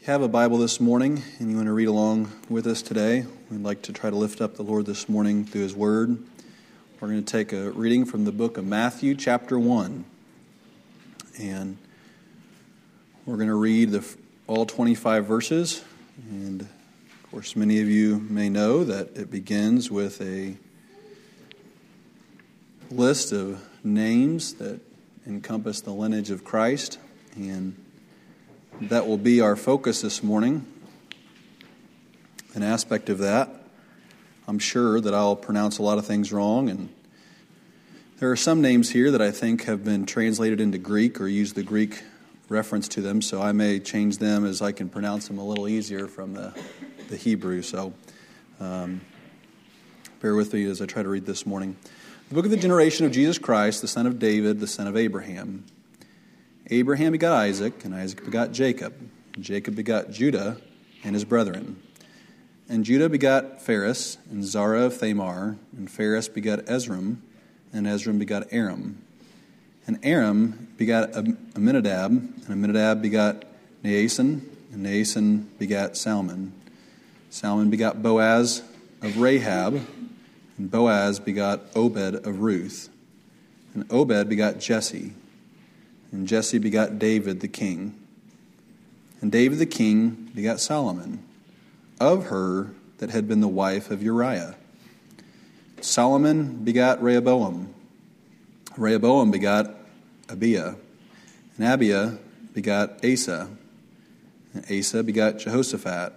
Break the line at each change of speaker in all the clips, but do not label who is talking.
you have a Bible this morning and you want to read along with us today, we'd like to try to lift up the Lord this morning through His Word. We're going to take a reading from the book of Matthew, chapter 1. And we're going to read the, all 25 verses. And of course, many of you may know that it begins with a list of names that encompass the lineage of Christ. And that will be our focus this morning. An aspect of that. I'm sure that I'll pronounce a lot of things wrong, and there are some names here that I think have been translated into Greek or use the Greek reference to them, so I may change them as I can pronounce them a little easier from the, the Hebrew. So um, bear with me as I try to read this morning. The book of the generation of Jesus Christ, the son of David, the son of Abraham. Abraham begot Isaac, and Isaac begot Jacob. And Jacob begot Judah and his brethren. And Judah begot Phares, and Zara of Thamar, and Phares begot Esrom, and Esrom begot Aram. And Aram begot Amminadab, and Amminadab begot Naason, and Naason begot Salmon. Salmon begot Boaz of Rahab, and Boaz begot Obed of Ruth. And Obed begot Jesse, and Jesse begot David the king. And David the king begot Solomon, of her that had been the wife of Uriah. Solomon begot Rehoboam. Rehoboam begot Abia. And Abia begot Asa. And Asa begot Jehoshaphat.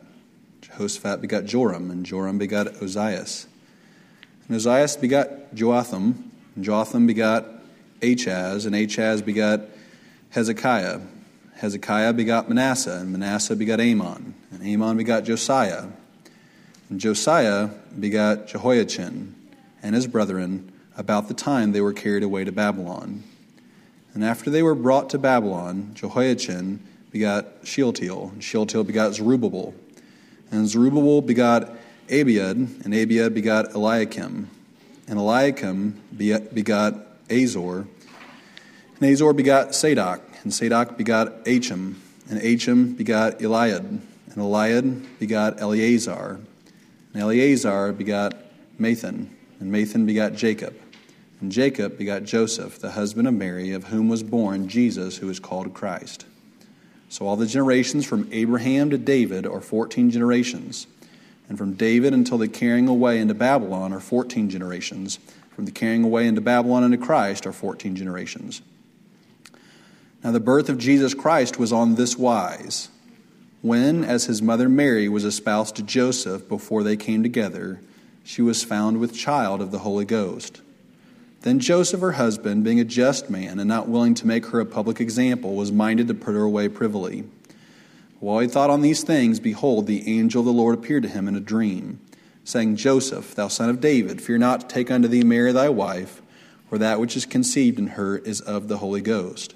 Jehoshaphat begot Joram. And Joram begot Ozias. And Ozias begot Joatham. And Joatham begot Achaz. And Achaz begot Hezekiah. Hezekiah begot Manasseh, and Manasseh begot Amon, and Amon begot Josiah. And Josiah begot Jehoiachin and his brethren about the time they were carried away to Babylon. And after they were brought to Babylon, Jehoiachin begot Shealtiel, and Shealtiel begot Zerubbabel. And Zerubbabel begot Abiud, and Abiud begot Eliakim. And Eliakim begot Azor, and Azor begot Sadoc, and Sadoc begot Achim, and Achim begot Eliud, and Eliud begot Eleazar, and Eleazar begot Matthan, and Matthan begot Jacob, and Jacob begot Joseph, the husband of Mary, of whom was born Jesus, who is called Christ. So all the generations from Abraham to David are 14 generations. And from David until the carrying away into Babylon are 14 generations. From the carrying away into Babylon into Christ are 14 generations. Now, the birth of Jesus Christ was on this wise. When, as his mother Mary was espoused to Joseph before they came together, she was found with child of the Holy Ghost. Then Joseph, her husband, being a just man and not willing to make her a public example, was minded to put her away privily. While he thought on these things, behold, the angel of the Lord appeared to him in a dream, saying, Joseph, thou son of David, fear not to take unto thee Mary thy wife, for that which is conceived in her is of the Holy Ghost.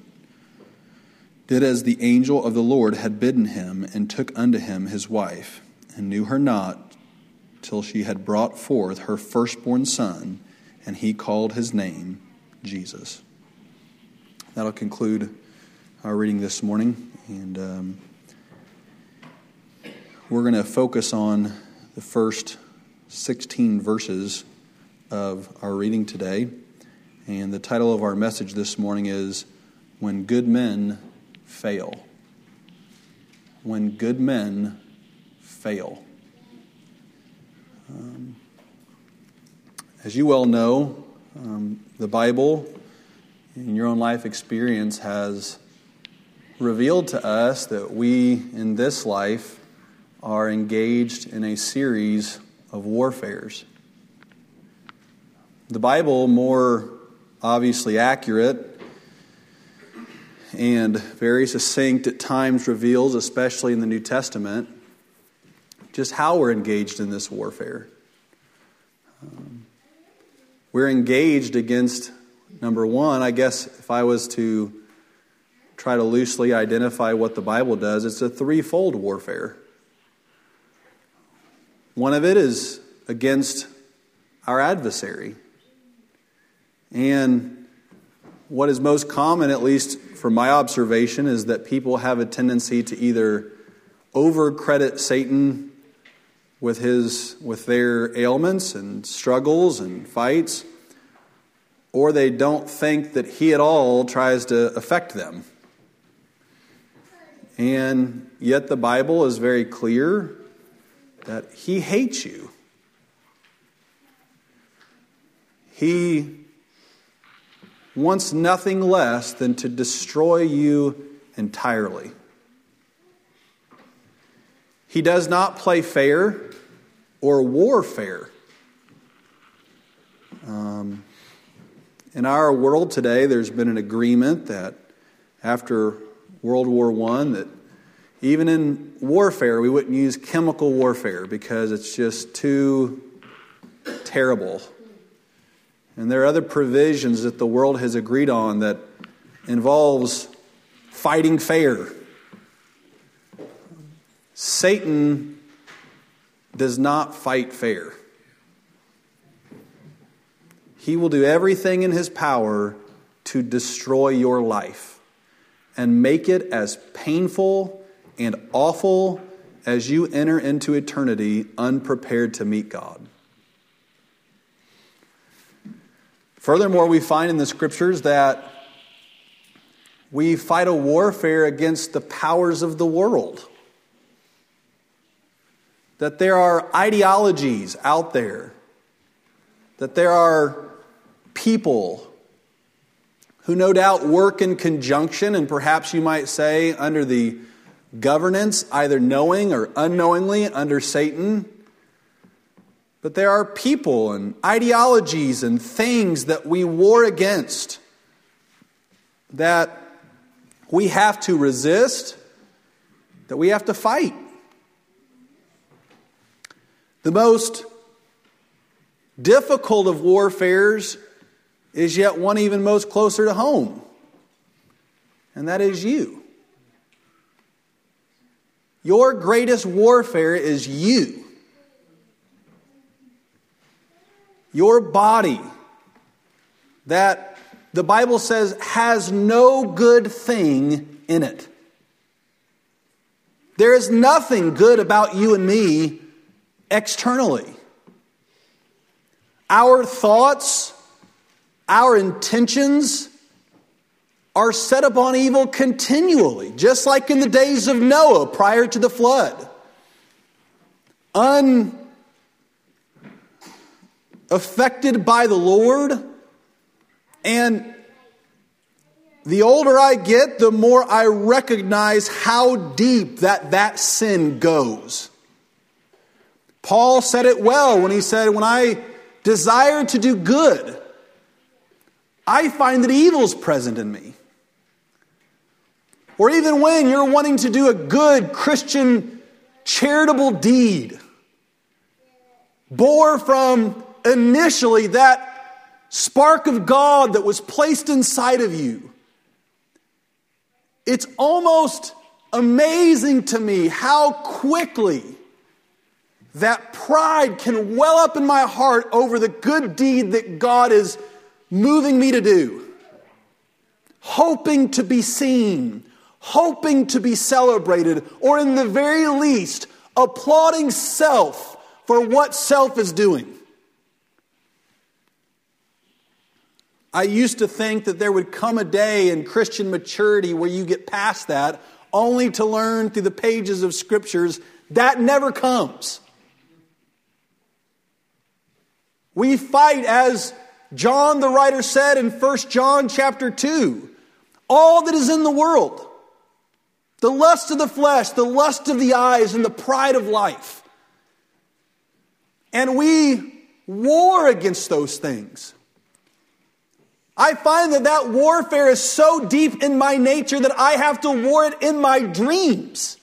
did as the angel of the Lord had bidden him, and took unto him his wife, and knew her not till she had brought forth her firstborn son, and he called his name Jesus. That'll conclude our reading this morning, and um, we're going to focus on the first 16 verses of our reading today. And the title of our message this morning is When Good Men fail. When good men fail. Um, as you well know, um, the Bible, in your own life experience, has revealed to us that we in this life are engaged in a series of warfares. The Bible, more obviously accurate, and very succinct at times reveals, especially in the New Testament, just how we're engaged in this warfare. Um, we're engaged against, number one, I guess if I was to try to loosely identify what the Bible does, it's a threefold warfare. One of it is against our adversary. And what is most common, at least from my observation, is that people have a tendency to either overcredit Satan with his with their ailments and struggles and fights, or they don't think that he at all tries to affect them. And yet the Bible is very clear that he hates you. He wants nothing less than to destroy you entirely. He does not play fair or warfare. Um, in our world today, there's been an agreement that after World War I, that even in warfare, we wouldn't use chemical warfare because it's just too terrible. And there are other provisions that the world has agreed on that involves fighting fair. Satan does not fight fair. He will do everything in his power to destroy your life and make it as painful and awful as you enter into eternity unprepared to meet God. Furthermore, we find in the scriptures that we fight a warfare against the powers of the world. That there are ideologies out there, that there are people who no doubt work in conjunction and perhaps you might say under the governance, either knowing or unknowingly, under Satan but there are people and ideologies and things that we war against that we have to resist, that we have to fight. The most difficult of warfares is yet one even most closer to home, and that is you. Your greatest warfare is you. Your body that the Bible says has no good thing in it. There is nothing good about you and me externally. Our thoughts, our intentions are set upon evil continually, just like in the days of Noah prior to the flood. Un affected by the Lord. And the older I get, the more I recognize how deep that that sin goes. Paul said it well when he said, When I desire to do good, I find that evil is present in me. Or even when you're wanting to do a good Christian charitable deed, bore from initially that spark of God that was placed inside of you. It's almost amazing to me how quickly that pride can well up in my heart over the good deed that God is moving me to do. Hoping to be seen, hoping to be celebrated, or in the very least, applauding self for what self is doing. I used to think that there would come a day in Christian maturity where you get past that, only to learn through the pages of scriptures that never comes. We fight as John the writer said in 1 John chapter 2, all that is in the world. The lust of the flesh, the lust of the eyes, and the pride of life. And we war against those things. I find that that warfare is so deep in my nature that I have to war it in my dreams.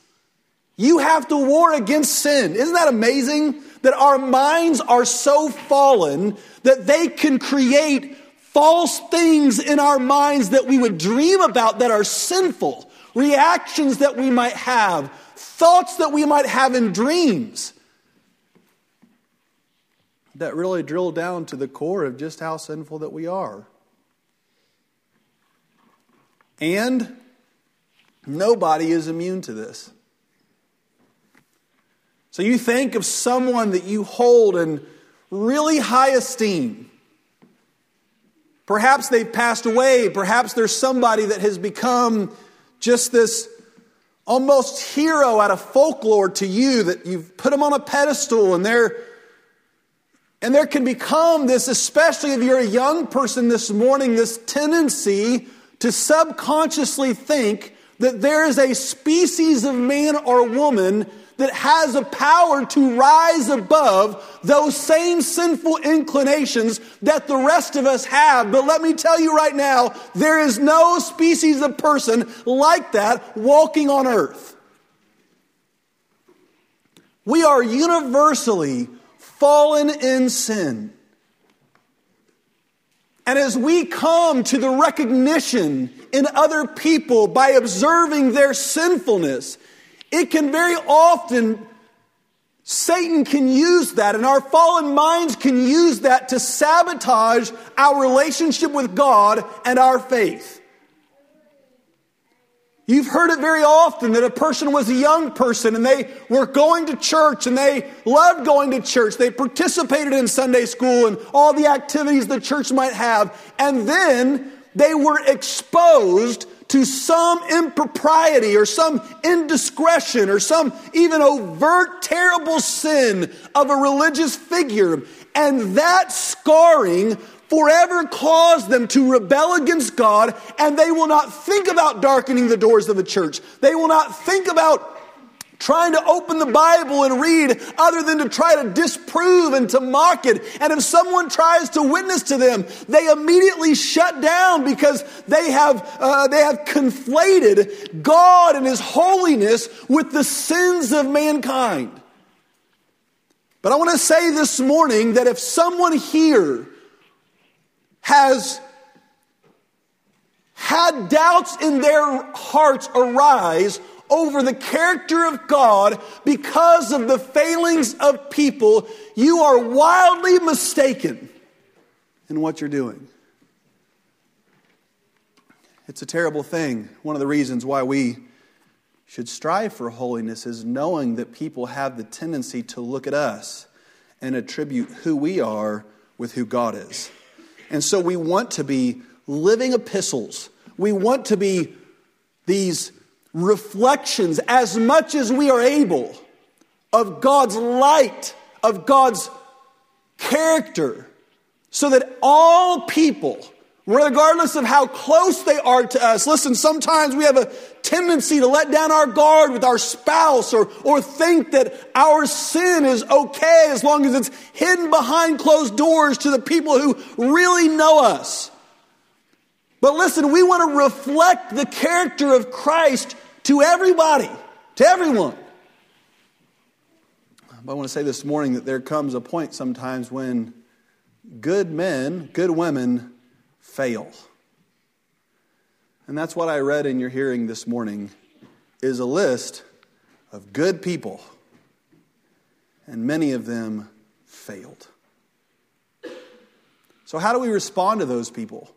You have to war against sin. Isn't that amazing? That our minds are so fallen that they can create false things in our minds that we would dream about that are sinful, reactions that we might have, thoughts that we might have in dreams that really drill down to the core of just how sinful that we are. And nobody is immune to this. So you think of someone that you hold in really high esteem. Perhaps they've passed away. Perhaps there's somebody that has become just this almost hero out of folklore to you that you've put them on a pedestal and they're and there can become this, especially if you're a young person this morning, this tendency to subconsciously think that there is a species of man or woman that has a power to rise above those same sinful inclinations that the rest of us have. But let me tell you right now, there is no species of person like that walking on earth. We are universally fallen in sin. And as we come to the recognition in other people by observing their sinfulness, it can very often, Satan can use that, and our fallen minds can use that to sabotage our relationship with God and our faith. You've heard it very often that a person was a young person and they were going to church and they loved going to church. They participated in Sunday school and all the activities the church might have. And then they were exposed to some impropriety or some indiscretion or some even overt terrible sin of a religious figure. And that scarring forever cause them to rebel against God, and they will not think about darkening the doors of the church. They will not think about trying to open the Bible and read other than to try to disprove and to mock it. And if someone tries to witness to them, they immediately shut down because they have, uh, they have conflated God and His holiness with the sins of mankind. But I want to say this morning that if someone here has had doubts in their hearts arise over the character of God because of the failings of people, you are wildly mistaken in what you're doing. It's a terrible thing. One of the reasons why we should strive for holiness is knowing that people have the tendency to look at us and attribute who we are with who God is. And so we want to be living epistles. We want to be these reflections as much as we are able of God's light, of God's character, so that all people, regardless of how close they are to us, listen, sometimes we have a tendency to let down our guard with our spouse or, or think that our sin is okay as long as it's hidden behind closed doors to the people who really know us. But listen, we want to reflect the character of Christ to everybody, to everyone. But I want to say this morning that there comes a point sometimes when good men, good women fail. And that's what I read in your hearing this morning is a list of good people. And many of them failed. So, how do we respond to those people?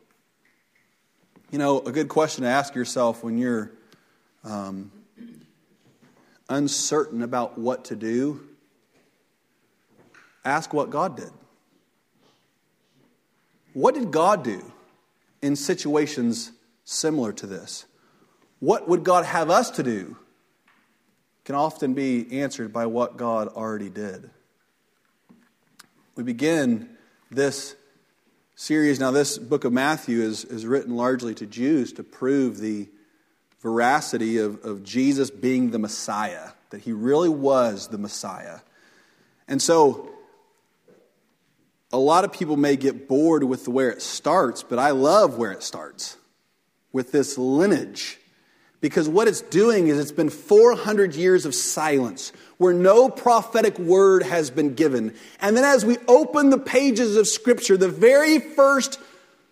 You know, a good question to ask yourself when you're um, uncertain about what to do, ask what God did. What did God do in situations similar to this. What would God have us to do? Can often be answered by what God already did. We begin this series. Now, this book of Matthew is, is written largely to Jews to prove the veracity of, of Jesus being the Messiah, that he really was the Messiah. And so, a lot of people may get bored with where it starts, but I love where it starts with this lineage Because what it's doing is it's been 400 years of silence where no prophetic word has been given. And then as we open the pages of Scripture, the very first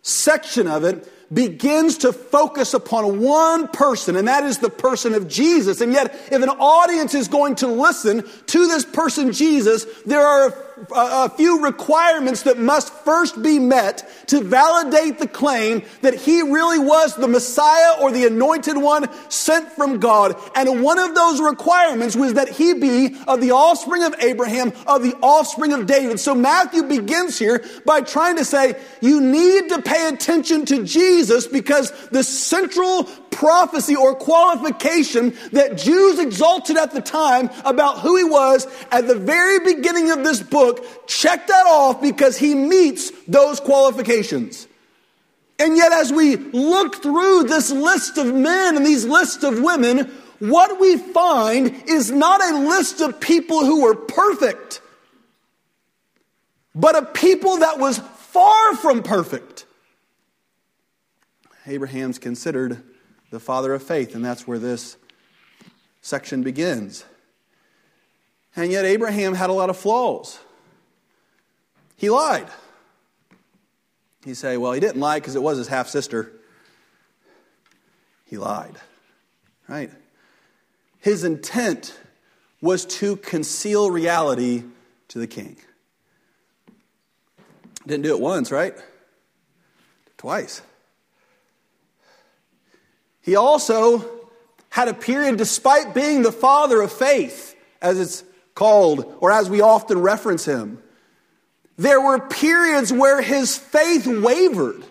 section of it begins to focus upon one person, and that is the person of Jesus. And yet, if an audience is going to listen to this person, Jesus, there are a few requirements that must first be met to validate the claim that he really was the Messiah or the anointed one sent from God. And one of those requirements was that he be of the offspring of Abraham, of the offspring of David. So Matthew begins here by trying to say, you need to pay attention to Jesus because the central prophecy or qualification that Jews exalted at the time about who he was at the very beginning of this book, check that off because he meets those qualifications. And yet, as we look through this list of men and these lists of women, what we find is not a list of people who were perfect, but a people that was far from perfect. Abraham's considered the father of faith, and that's where this section begins. And yet, Abraham had a lot of flaws. He lied. You say, well, he didn't lie because it was his half sister. He lied, right? His intent was to conceal reality to the king. Didn't do it once, right? Twice. He also had a period, despite being the father of faith, as it's called, or as we often reference him, there were periods where his faith wavered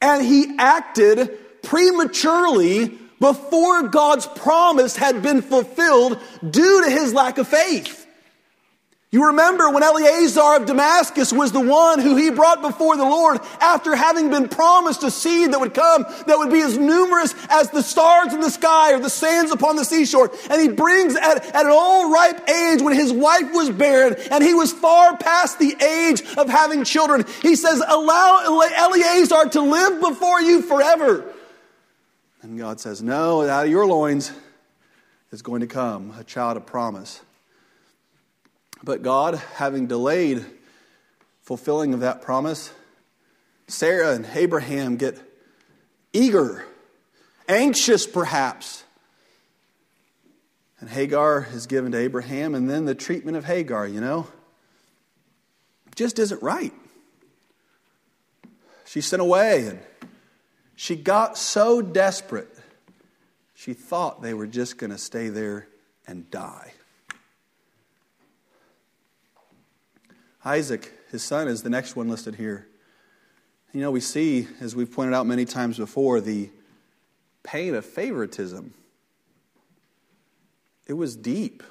and he acted prematurely before God's promise had been fulfilled due to his lack of faith. You remember when Eleazar of Damascus was the one who he brought before the Lord after having been promised a seed that would come that would be as numerous as the stars in the sky or the sands upon the seashore. And he brings at, at an old ripe age when his wife was barren and he was far past the age of having children. He says, allow Eleazar to live before you forever. And God says, no, out of your loins is going to come a child of promise. But God, having delayed fulfilling of that promise, Sarah and Abraham get eager, anxious perhaps. And Hagar is given to Abraham, and then the treatment of Hagar, you know, just isn't right. She's sent away, and she got so desperate, she thought they were just going to stay there and die. Isaac, his son, is the next one listed here. You know, we see, as we've pointed out many times before, the pain of favoritism. It was deep.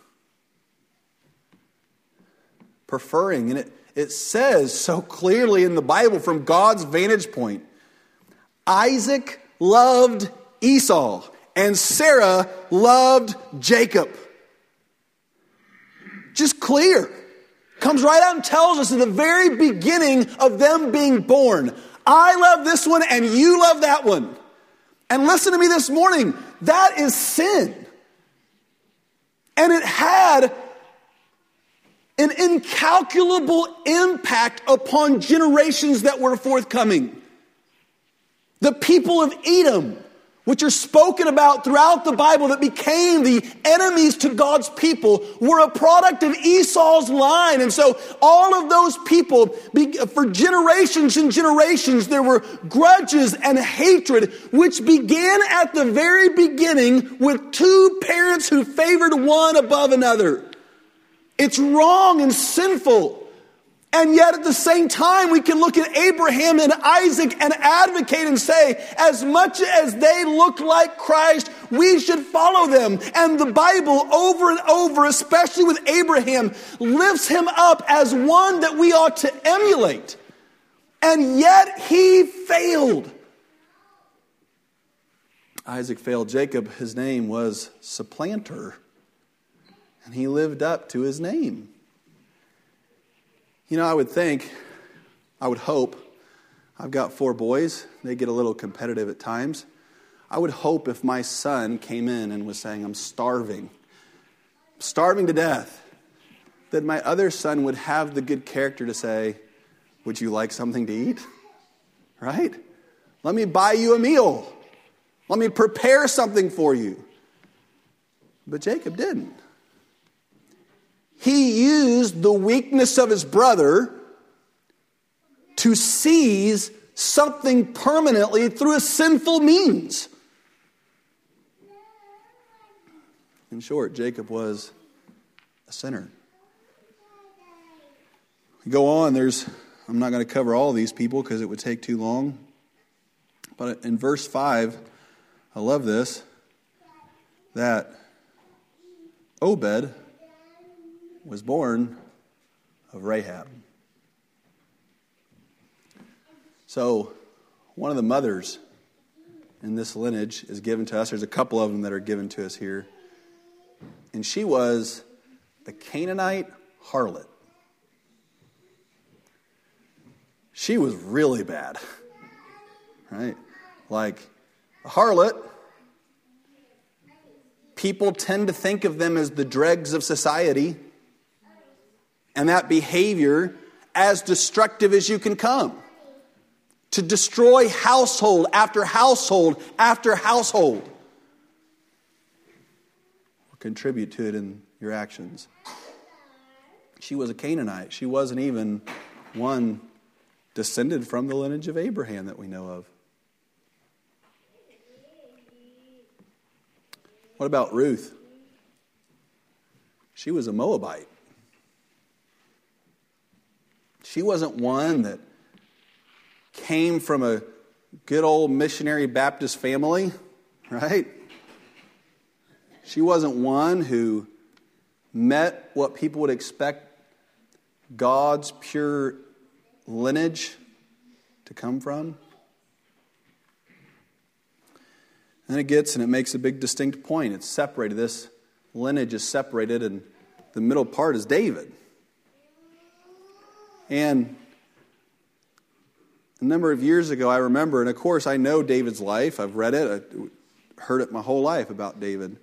Preferring, and it, it says so clearly in the Bible from God's vantage point Isaac loved Esau, and Sarah loved Jacob. Just clear comes right out and tells us at the very beginning of them being born I love this one and you love that one. And listen to me this morning that is sin. And it had an incalculable impact upon generations that were forthcoming. The people of Edom which are spoken about throughout the Bible that became the enemies to God's people, were a product of Esau's line. And so all of those people, for generations and generations, there were grudges and hatred, which began at the very beginning with two parents who favored one above another. It's wrong and sinful. And yet at the same time, we can look at Abraham and Isaac and advocate and say, as much as they look like Christ, we should follow them. And the Bible over and over, especially with Abraham, lifts him up as one that we ought to emulate. And yet he failed. Isaac failed Jacob. His name was supplanter. And he lived up to his name. You know, I would think, I would hope, I've got four boys. They get a little competitive at times.
I would hope if my son came in and was saying, I'm starving, starving to death, that my other son would have the good character to say, Would you like something to eat? Right? Let me buy you a meal. Let me prepare something for you. But Jacob didn't. He used the weakness of his brother to seize something permanently through a sinful means. In short, Jacob was a sinner. Go on, there's I'm not going to cover all these people because it would take too long. But in verse 5, I love this that Obed was born of Rahab. So, one of the mothers in this lineage is given to us. There's a couple of them that are given to us here. And she was the Canaanite harlot. She was really bad, right? Like a harlot, people tend to think of them as the dregs of society and that behavior as destructive as you can come. To destroy household after household after household. Contribute to it in your actions. She was a Canaanite. She wasn't even one descended from the lineage of Abraham that we know of. What about Ruth? She was a Moabite. She wasn't one that came from a good old missionary Baptist family, right? She wasn't one who met what people would expect God's pure lineage to come from. And it gets and it makes a big distinct point. It's separated. This lineage is separated, and the middle part is David. And a number of years ago, I remember, and of course, I know David's life. I've read it, I heard it my whole life about David.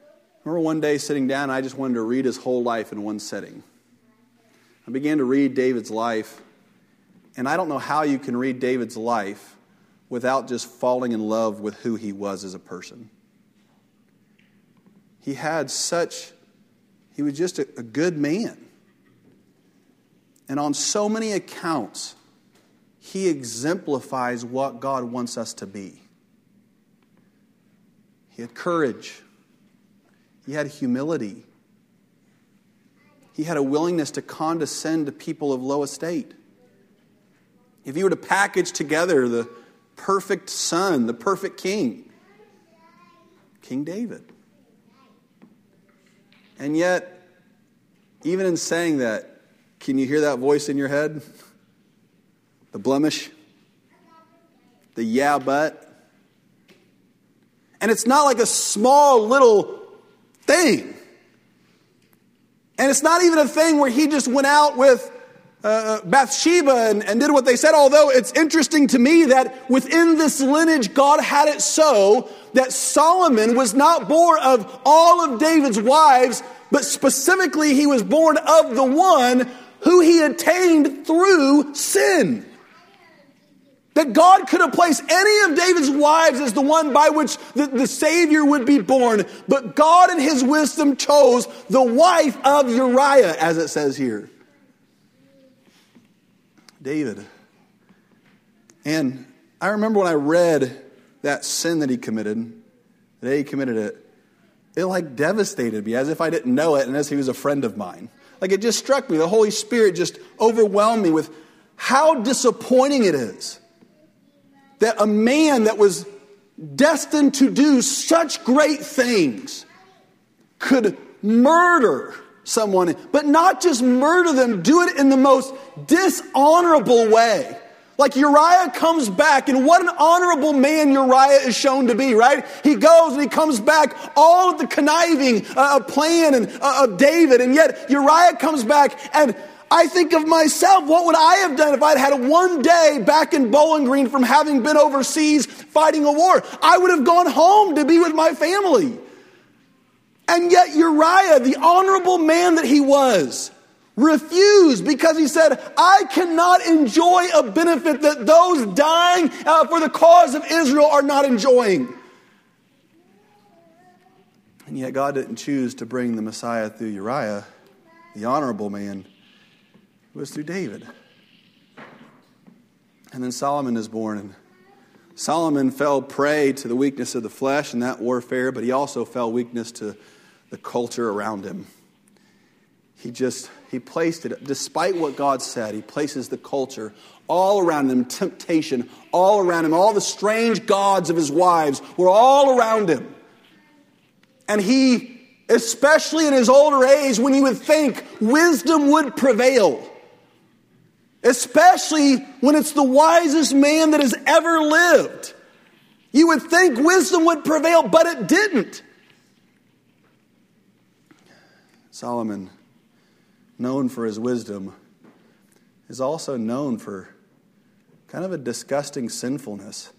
I remember one day sitting down, I just wanted to read his whole life in one setting. I began to read David's life, and I don't know how you can read David's life without just falling in love with who he was as a person. He had such, he was just a, a good man. And on so many accounts, he exemplifies what God wants us to be. He had courage, he had humility, he had a willingness to condescend to people of low estate. If you were to package together the perfect son, the perfect king, King David. And yet, even in saying that, can you hear that voice in your head? The blemish? The yeah, but? And it's not like a small little thing. And it's not even a thing where he just went out with uh, uh, Bathsheba and, and did what they said, although it's interesting to me that within this lineage, God had it so that Solomon was not born of all of David's wives, but specifically he was born of the one who he attained through sin. That God could have placed any of David's wives as the one by which the, the, Savior would be born, but God in his wisdom chose the wife of Uriah, as it says here. David. And I remember when I read that sin that he committed, that he committed it, it like devastated me as if I didn't know it and as he was a friend of mine. Like it just struck me. The Holy Spirit just overwhelmed me with how disappointing it is that a man that was destined to do such great things could murder someone, but not just murder them, do it in the most dishonorable way. Like Uriah comes back, and what an honorable man Uriah is shown to be, right? He goes and he comes back, all of the conniving uh, plan and, uh, of David, and yet Uriah comes back, and I think of myself, what would I have done if I'd had one day back in Bowling Green from having been overseas fighting a war? I would have gone home to be with my family. And yet Uriah, the honorable man that he was, refused because he said, I cannot enjoy a benefit that those dying uh, for the cause of Israel are not enjoying. And yet God didn't choose to bring the Messiah through Uriah, the honorable man. It was through David. And then Solomon is born. And Solomon fell prey to the weakness of the flesh in that warfare, but he also fell weakness to the culture around him. He just, he placed it, despite what God said, he places the culture all around him, temptation all around him, all the strange gods of his wives were all around him. And he, especially in his older age, when you would think wisdom would prevail, especially when it's the wisest man that has ever lived, you would think wisdom would prevail, but it didn't. Solomon, known for his wisdom, is also known for kind of a disgusting sinfulness.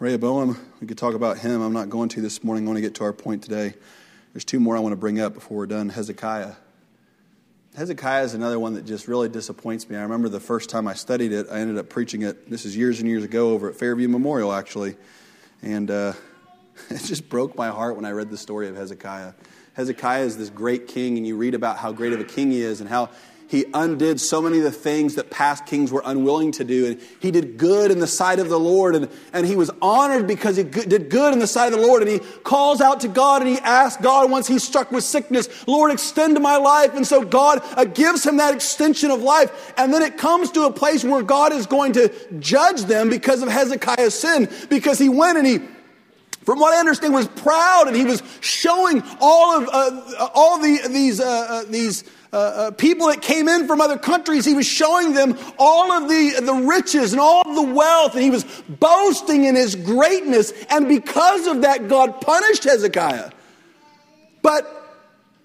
Rehoboam, we could talk about him. I'm not going to this morning. I want to get to our point today. There's two more I want to bring up before we're done. Hezekiah. Hezekiah is another one that just really disappoints me. I remember the first time I studied it, I ended up preaching it. This is years and years ago over at Fairview Memorial, actually. And uh, it just broke my heart when I read the story of Hezekiah. Hezekiah is this great king, and you read about how great of a king he is and how he undid so many of the things that past kings were unwilling to do. And he did good in the sight of the Lord. And, and he was honored because he did good in the sight of the Lord. And he calls out to God and he asks God once he's struck with sickness, Lord, extend my life. And so God uh, gives him that extension of life. And then it comes to a place where God is going to judge them because of Hezekiah's sin. Because he went and he from what I understand, was proud and he was showing all of uh, all the, these uh, uh, these uh, uh, people that came in from other countries. He was showing them all of the, the riches and all of the wealth, and he was boasting in his greatness. And because of that, God punished Hezekiah. But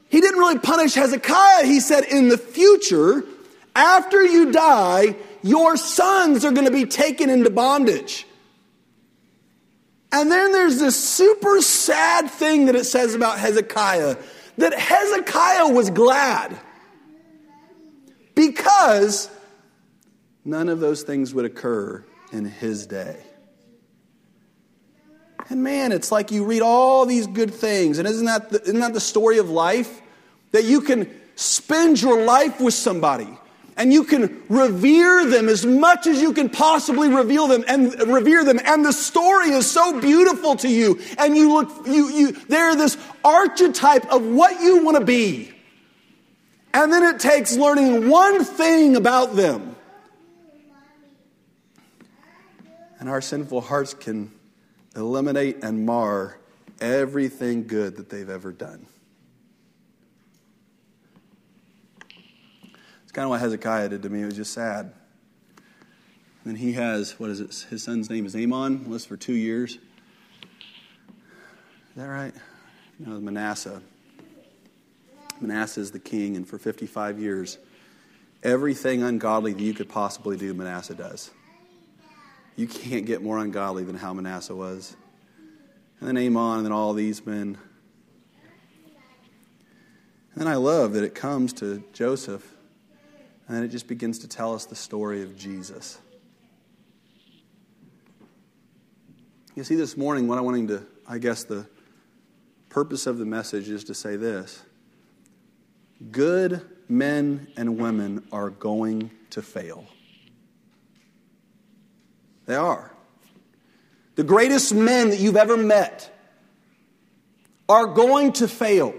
he didn't really punish Hezekiah. He said, In the future, after you die, your sons are going to be taken into bondage. And then there's this super sad thing that it says about Hezekiah that Hezekiah was glad because none of those things would occur in his day. And man, it's like you read all these good things, and isn't that the, isn't that the story of life? That you can spend your life with somebody and you can revere them as much as you can possibly reveal them and revere them and the story is so beautiful to you and you look you you they're this archetype of what you want to be and then it takes learning one thing about them. And our sinful hearts can eliminate and mar everything good that they've ever done. Kind of what Hezekiah did to me. It was just sad. And he has, what is it? His son's name is Amon, lives for two years. Is that right? No, Manasseh. Manasseh is the king, and for 55 years, everything ungodly that you could possibly do, Manasseh does. You can't get more ungodly than how Manasseh was. And then Amon, and then all these men. And then I love that it comes to Joseph, and then it just begins to tell us the story of Jesus. You see, this morning, what I wanting to, I guess, the purpose of the message is to say this good men and women are going to fail. They are. The greatest men that you've ever met are going to fail.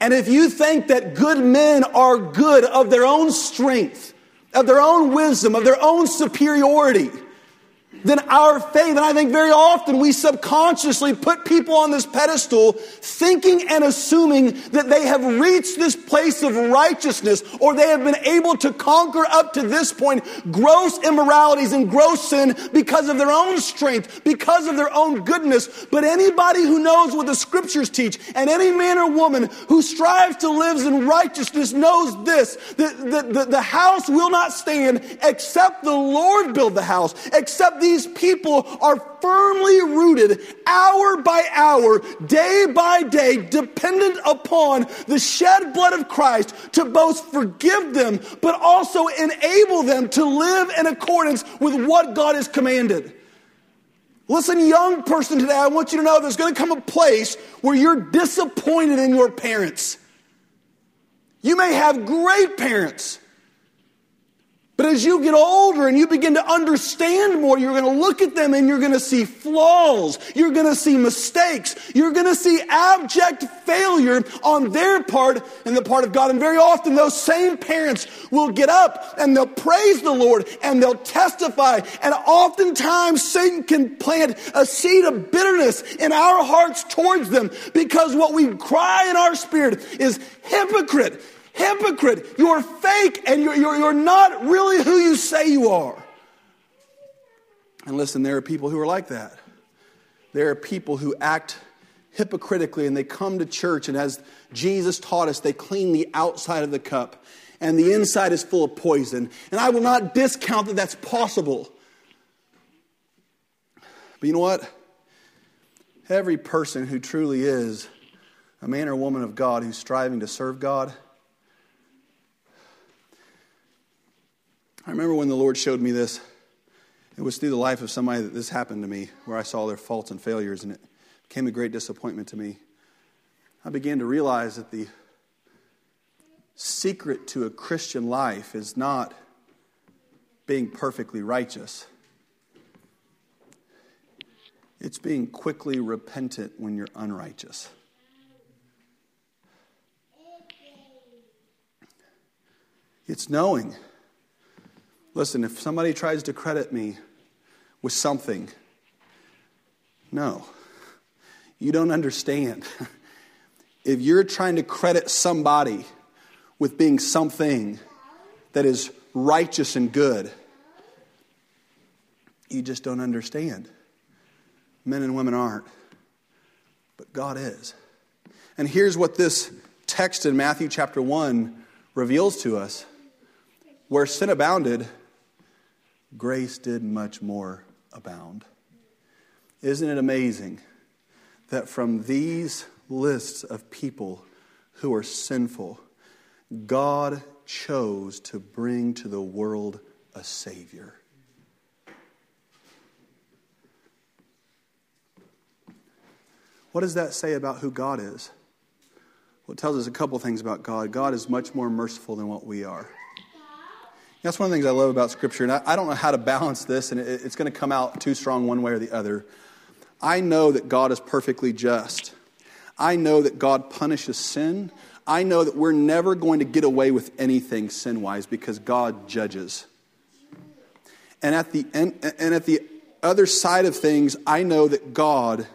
And if you think that good men are good of their own strength, of their own wisdom, of their own superiority, than our faith. And I think very often we subconsciously put people on this pedestal thinking and assuming that they have reached this place of righteousness or they have been able to conquer up to this point gross immoralities and gross sin because of their own strength, because of their own goodness. But anybody who knows what the scriptures teach and any man or woman who strives to live in righteousness knows this, that the, the, the house will not stand except the Lord build the house, except the these people are firmly rooted hour by hour, day by day, dependent upon the shed blood of Christ to both forgive them, but also enable them to live in accordance with what God has commanded. Listen, young person today, I want you to know there's going to come a place where you're disappointed in your parents. You may have great parents. But as you get older and you begin to understand more, you're going to look at them and you're going to see flaws. You're going to see mistakes. You're going to see abject failure on their part and the part of God. And very often those same parents will get up and they'll praise the Lord and they'll testify. And oftentimes Satan can plant a seed of bitterness in our hearts towards them because what we cry in our spirit is hypocrite. Hypocrite. You're fake and you're, you're, you're not really who you say you are. And listen, there are people who are like that. There are people who act hypocritically and they come to church, and as Jesus taught us, they clean the outside of the cup, and the inside is full of poison. And I will not discount that that's possible. But you know what? Every person who truly is a man or woman of God who's striving to serve God I remember when the Lord showed me this. It was through the life of somebody that this happened to me, where I saw their faults and failures, and it became a great disappointment to me. I began to realize that the secret to a Christian life is not being perfectly righteous. It's being quickly repentant when you're unrighteous. It's knowing Listen, if somebody tries to credit me with something, no, you don't understand. if you're trying to credit somebody with being something that is righteous and good, you just don't understand. Men and women aren't, but God is. And here's what this text in Matthew chapter 1 reveals to us where sin abounded grace did much more abound. Isn't it amazing that from these lists of people who are sinful, God chose to bring to the world a Savior? What does that say about who God is? Well, it tells us a couple things about God. God is much more merciful than what we are. That's one of the things I love about Scripture, and I, I don't know how to balance this, and it, it's going to come out too strong one way or the other. I know that God is perfectly just. I know that God punishes sin. I know that we're never going to get away with anything sin wise because God judges. And at, the end, and at the other side of things, I know that God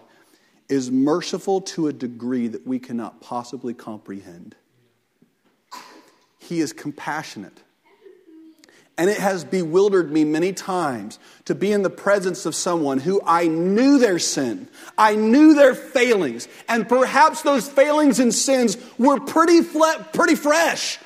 is merciful to a degree that we cannot possibly comprehend. He is compassionate. And it has bewildered me many times to be in the presence of someone who I knew their sin, I knew their failings, and perhaps those failings and sins were pretty, pretty fresh.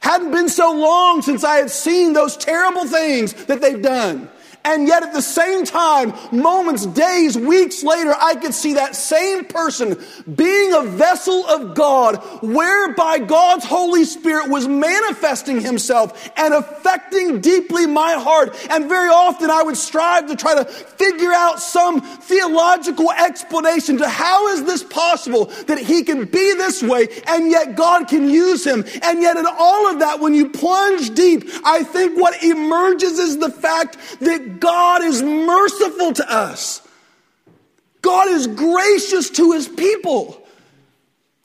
Hadn't been so long since I had seen those terrible things that they've done. And yet at the same time, moments, days, weeks later, I could see that same person being a vessel of God whereby God's Holy Spirit was manifesting himself and affecting deeply my heart. And very often I would strive to try to figure out some theological explanation to how is this possible that he can be this way and yet God can use him. And yet in all of that, when you plunge deep, I think what emerges is the fact that God is merciful to us. God is gracious to his people.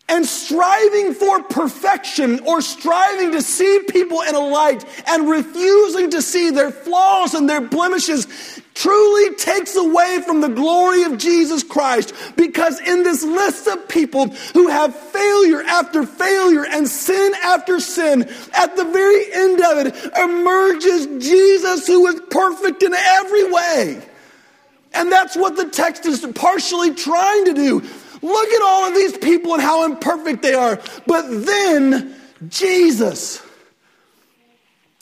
And striving for perfection or striving to see people in a light and refusing to see their flaws and their blemishes truly takes away from the glory of Jesus Christ because in this list of people who have failure after failure and sin after sin, at the very end of it emerges Jesus who is perfect in every way. And that's what the text is partially trying to do. Look at all of these people and how imperfect they are. But then Jesus.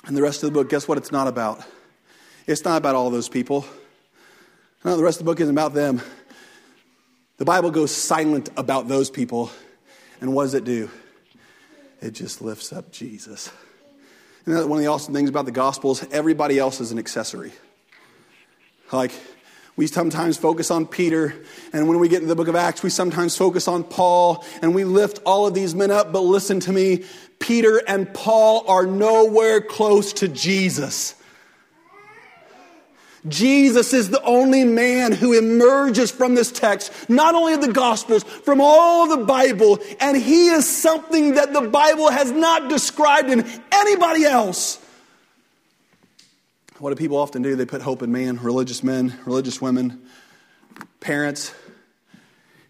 And the rest of the book, guess what it's not about? It's not about all those people. No, the rest of the book isn't about them. The Bible goes silent about those people. And what does it do? It just lifts up Jesus. And one of the awesome things about the Gospels, everybody else is an accessory. Like, we sometimes focus on Peter, and when we get to the book of Acts, we sometimes focus on Paul, and we lift all of these men up. But listen to me Peter and Paul are nowhere close to Jesus. Jesus is the only man who emerges from this text, not only of the Gospels, from all of the Bible, and he is something that the Bible has not described in anybody else. What do people often do? They put hope in man, religious men, religious women, parents,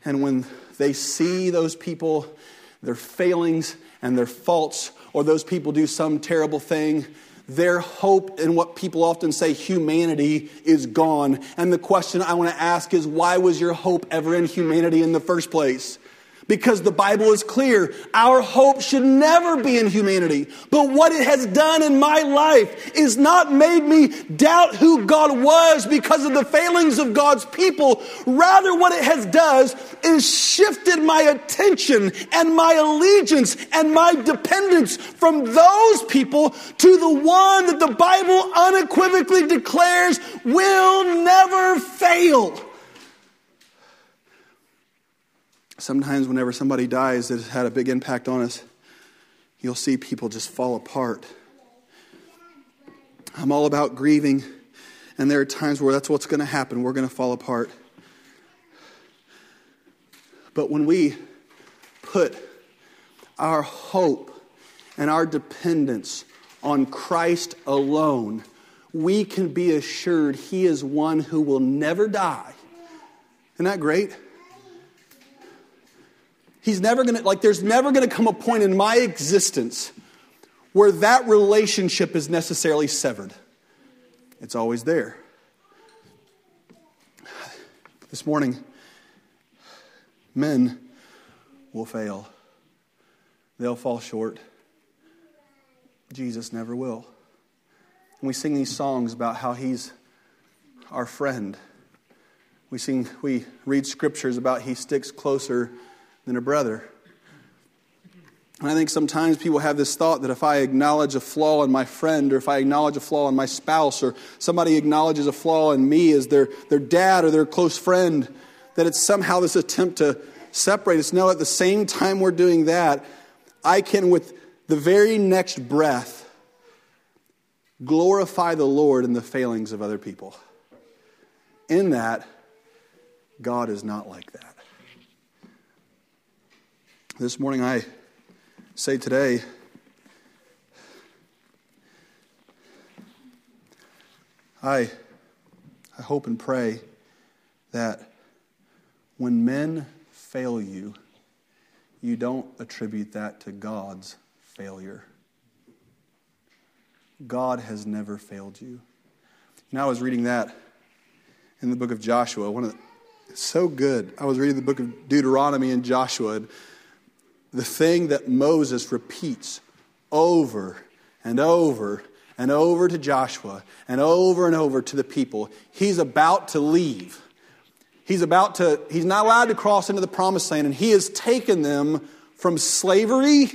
and when they see those people, their failings and their faults, or those people do some terrible thing, their hope in what people often say humanity is gone. And the question I want to ask is why was your hope ever in humanity in the first place? Because the Bible is clear. Our hope should never be in humanity. But what it has done in my life is not made me doubt who God was because of the failings of God's people. Rather, what it has done is shifted my attention and my allegiance and my dependence from those people to the one that the Bible unequivocally declares will never fail. Sometimes, whenever somebody dies that has had a big impact on us, you'll see people just fall apart. I'm all about grieving, and there are times where that's what's going to happen. We're going to fall apart. But when we put our hope and our dependence on Christ alone, we can be assured He is one who will never die. Isn't that great? He's never going to, like, there's never going to come a point in my existence where that relationship is necessarily severed. It's always there. This morning, men will fail, they'll fall short. Jesus never will. And we sing these songs about how he's our friend. We sing, we read scriptures about he sticks closer than a brother. And I think sometimes people have this thought that if I acknowledge a flaw in my friend, or if I acknowledge a flaw in my spouse, or somebody acknowledges a flaw in me as their, their dad or their close friend, that it's somehow this attempt to separate us. No, at the same time we're doing that, I can, with the very next breath, glorify the Lord in the failings of other people. In that, God is not like that. This morning I say today, I, I hope and pray that when men fail you, you don't attribute that to God's failure. God has never failed you. And I was reading that in the book of Joshua. One of the, so good. I was reading the book of Deuteronomy and Joshua. And the thing that Moses repeats over and over and over to Joshua and over and over to the people. He's about to leave. He's about to, he's not allowed to cross into the promised land, and he has taken them from slavery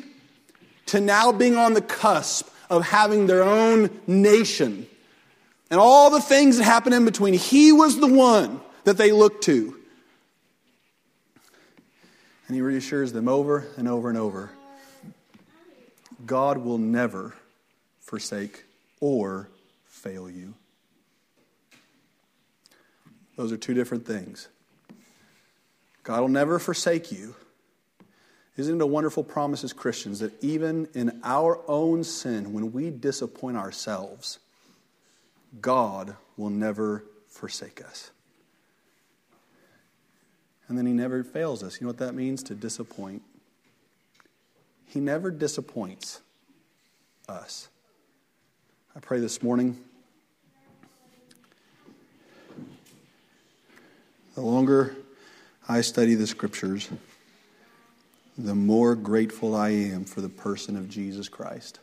to now being on the cusp of having their own nation. And all the things that happen in between, he was the one that they looked to. And he reassures them over and over and over God will never forsake or fail you. Those are two different things. God will never forsake you. Isn't it a wonderful promise as Christians that even in our own sin, when we disappoint ourselves, God will never forsake us. And then he never fails us. You know what that means? To disappoint. He never disappoints us. I pray this morning. The longer I study the scriptures, the more grateful I am for the person of Jesus Christ.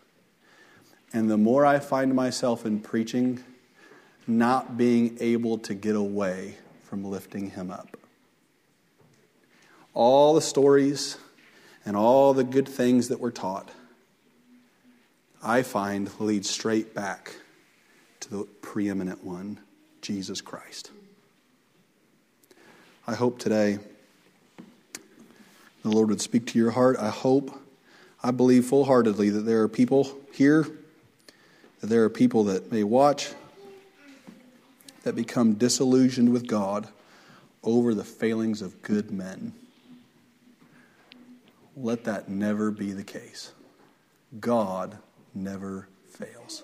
And the more I find myself in preaching not being able to get away from lifting him up. All the stories and all the good things that we're taught, I find lead straight back to the preeminent one, Jesus Christ. I hope today the Lord would speak to your heart. I hope, I believe full heartedly that there are people here, that there are people that may watch, that become disillusioned with God over the failings of good men. Let that never be the case. God never fails.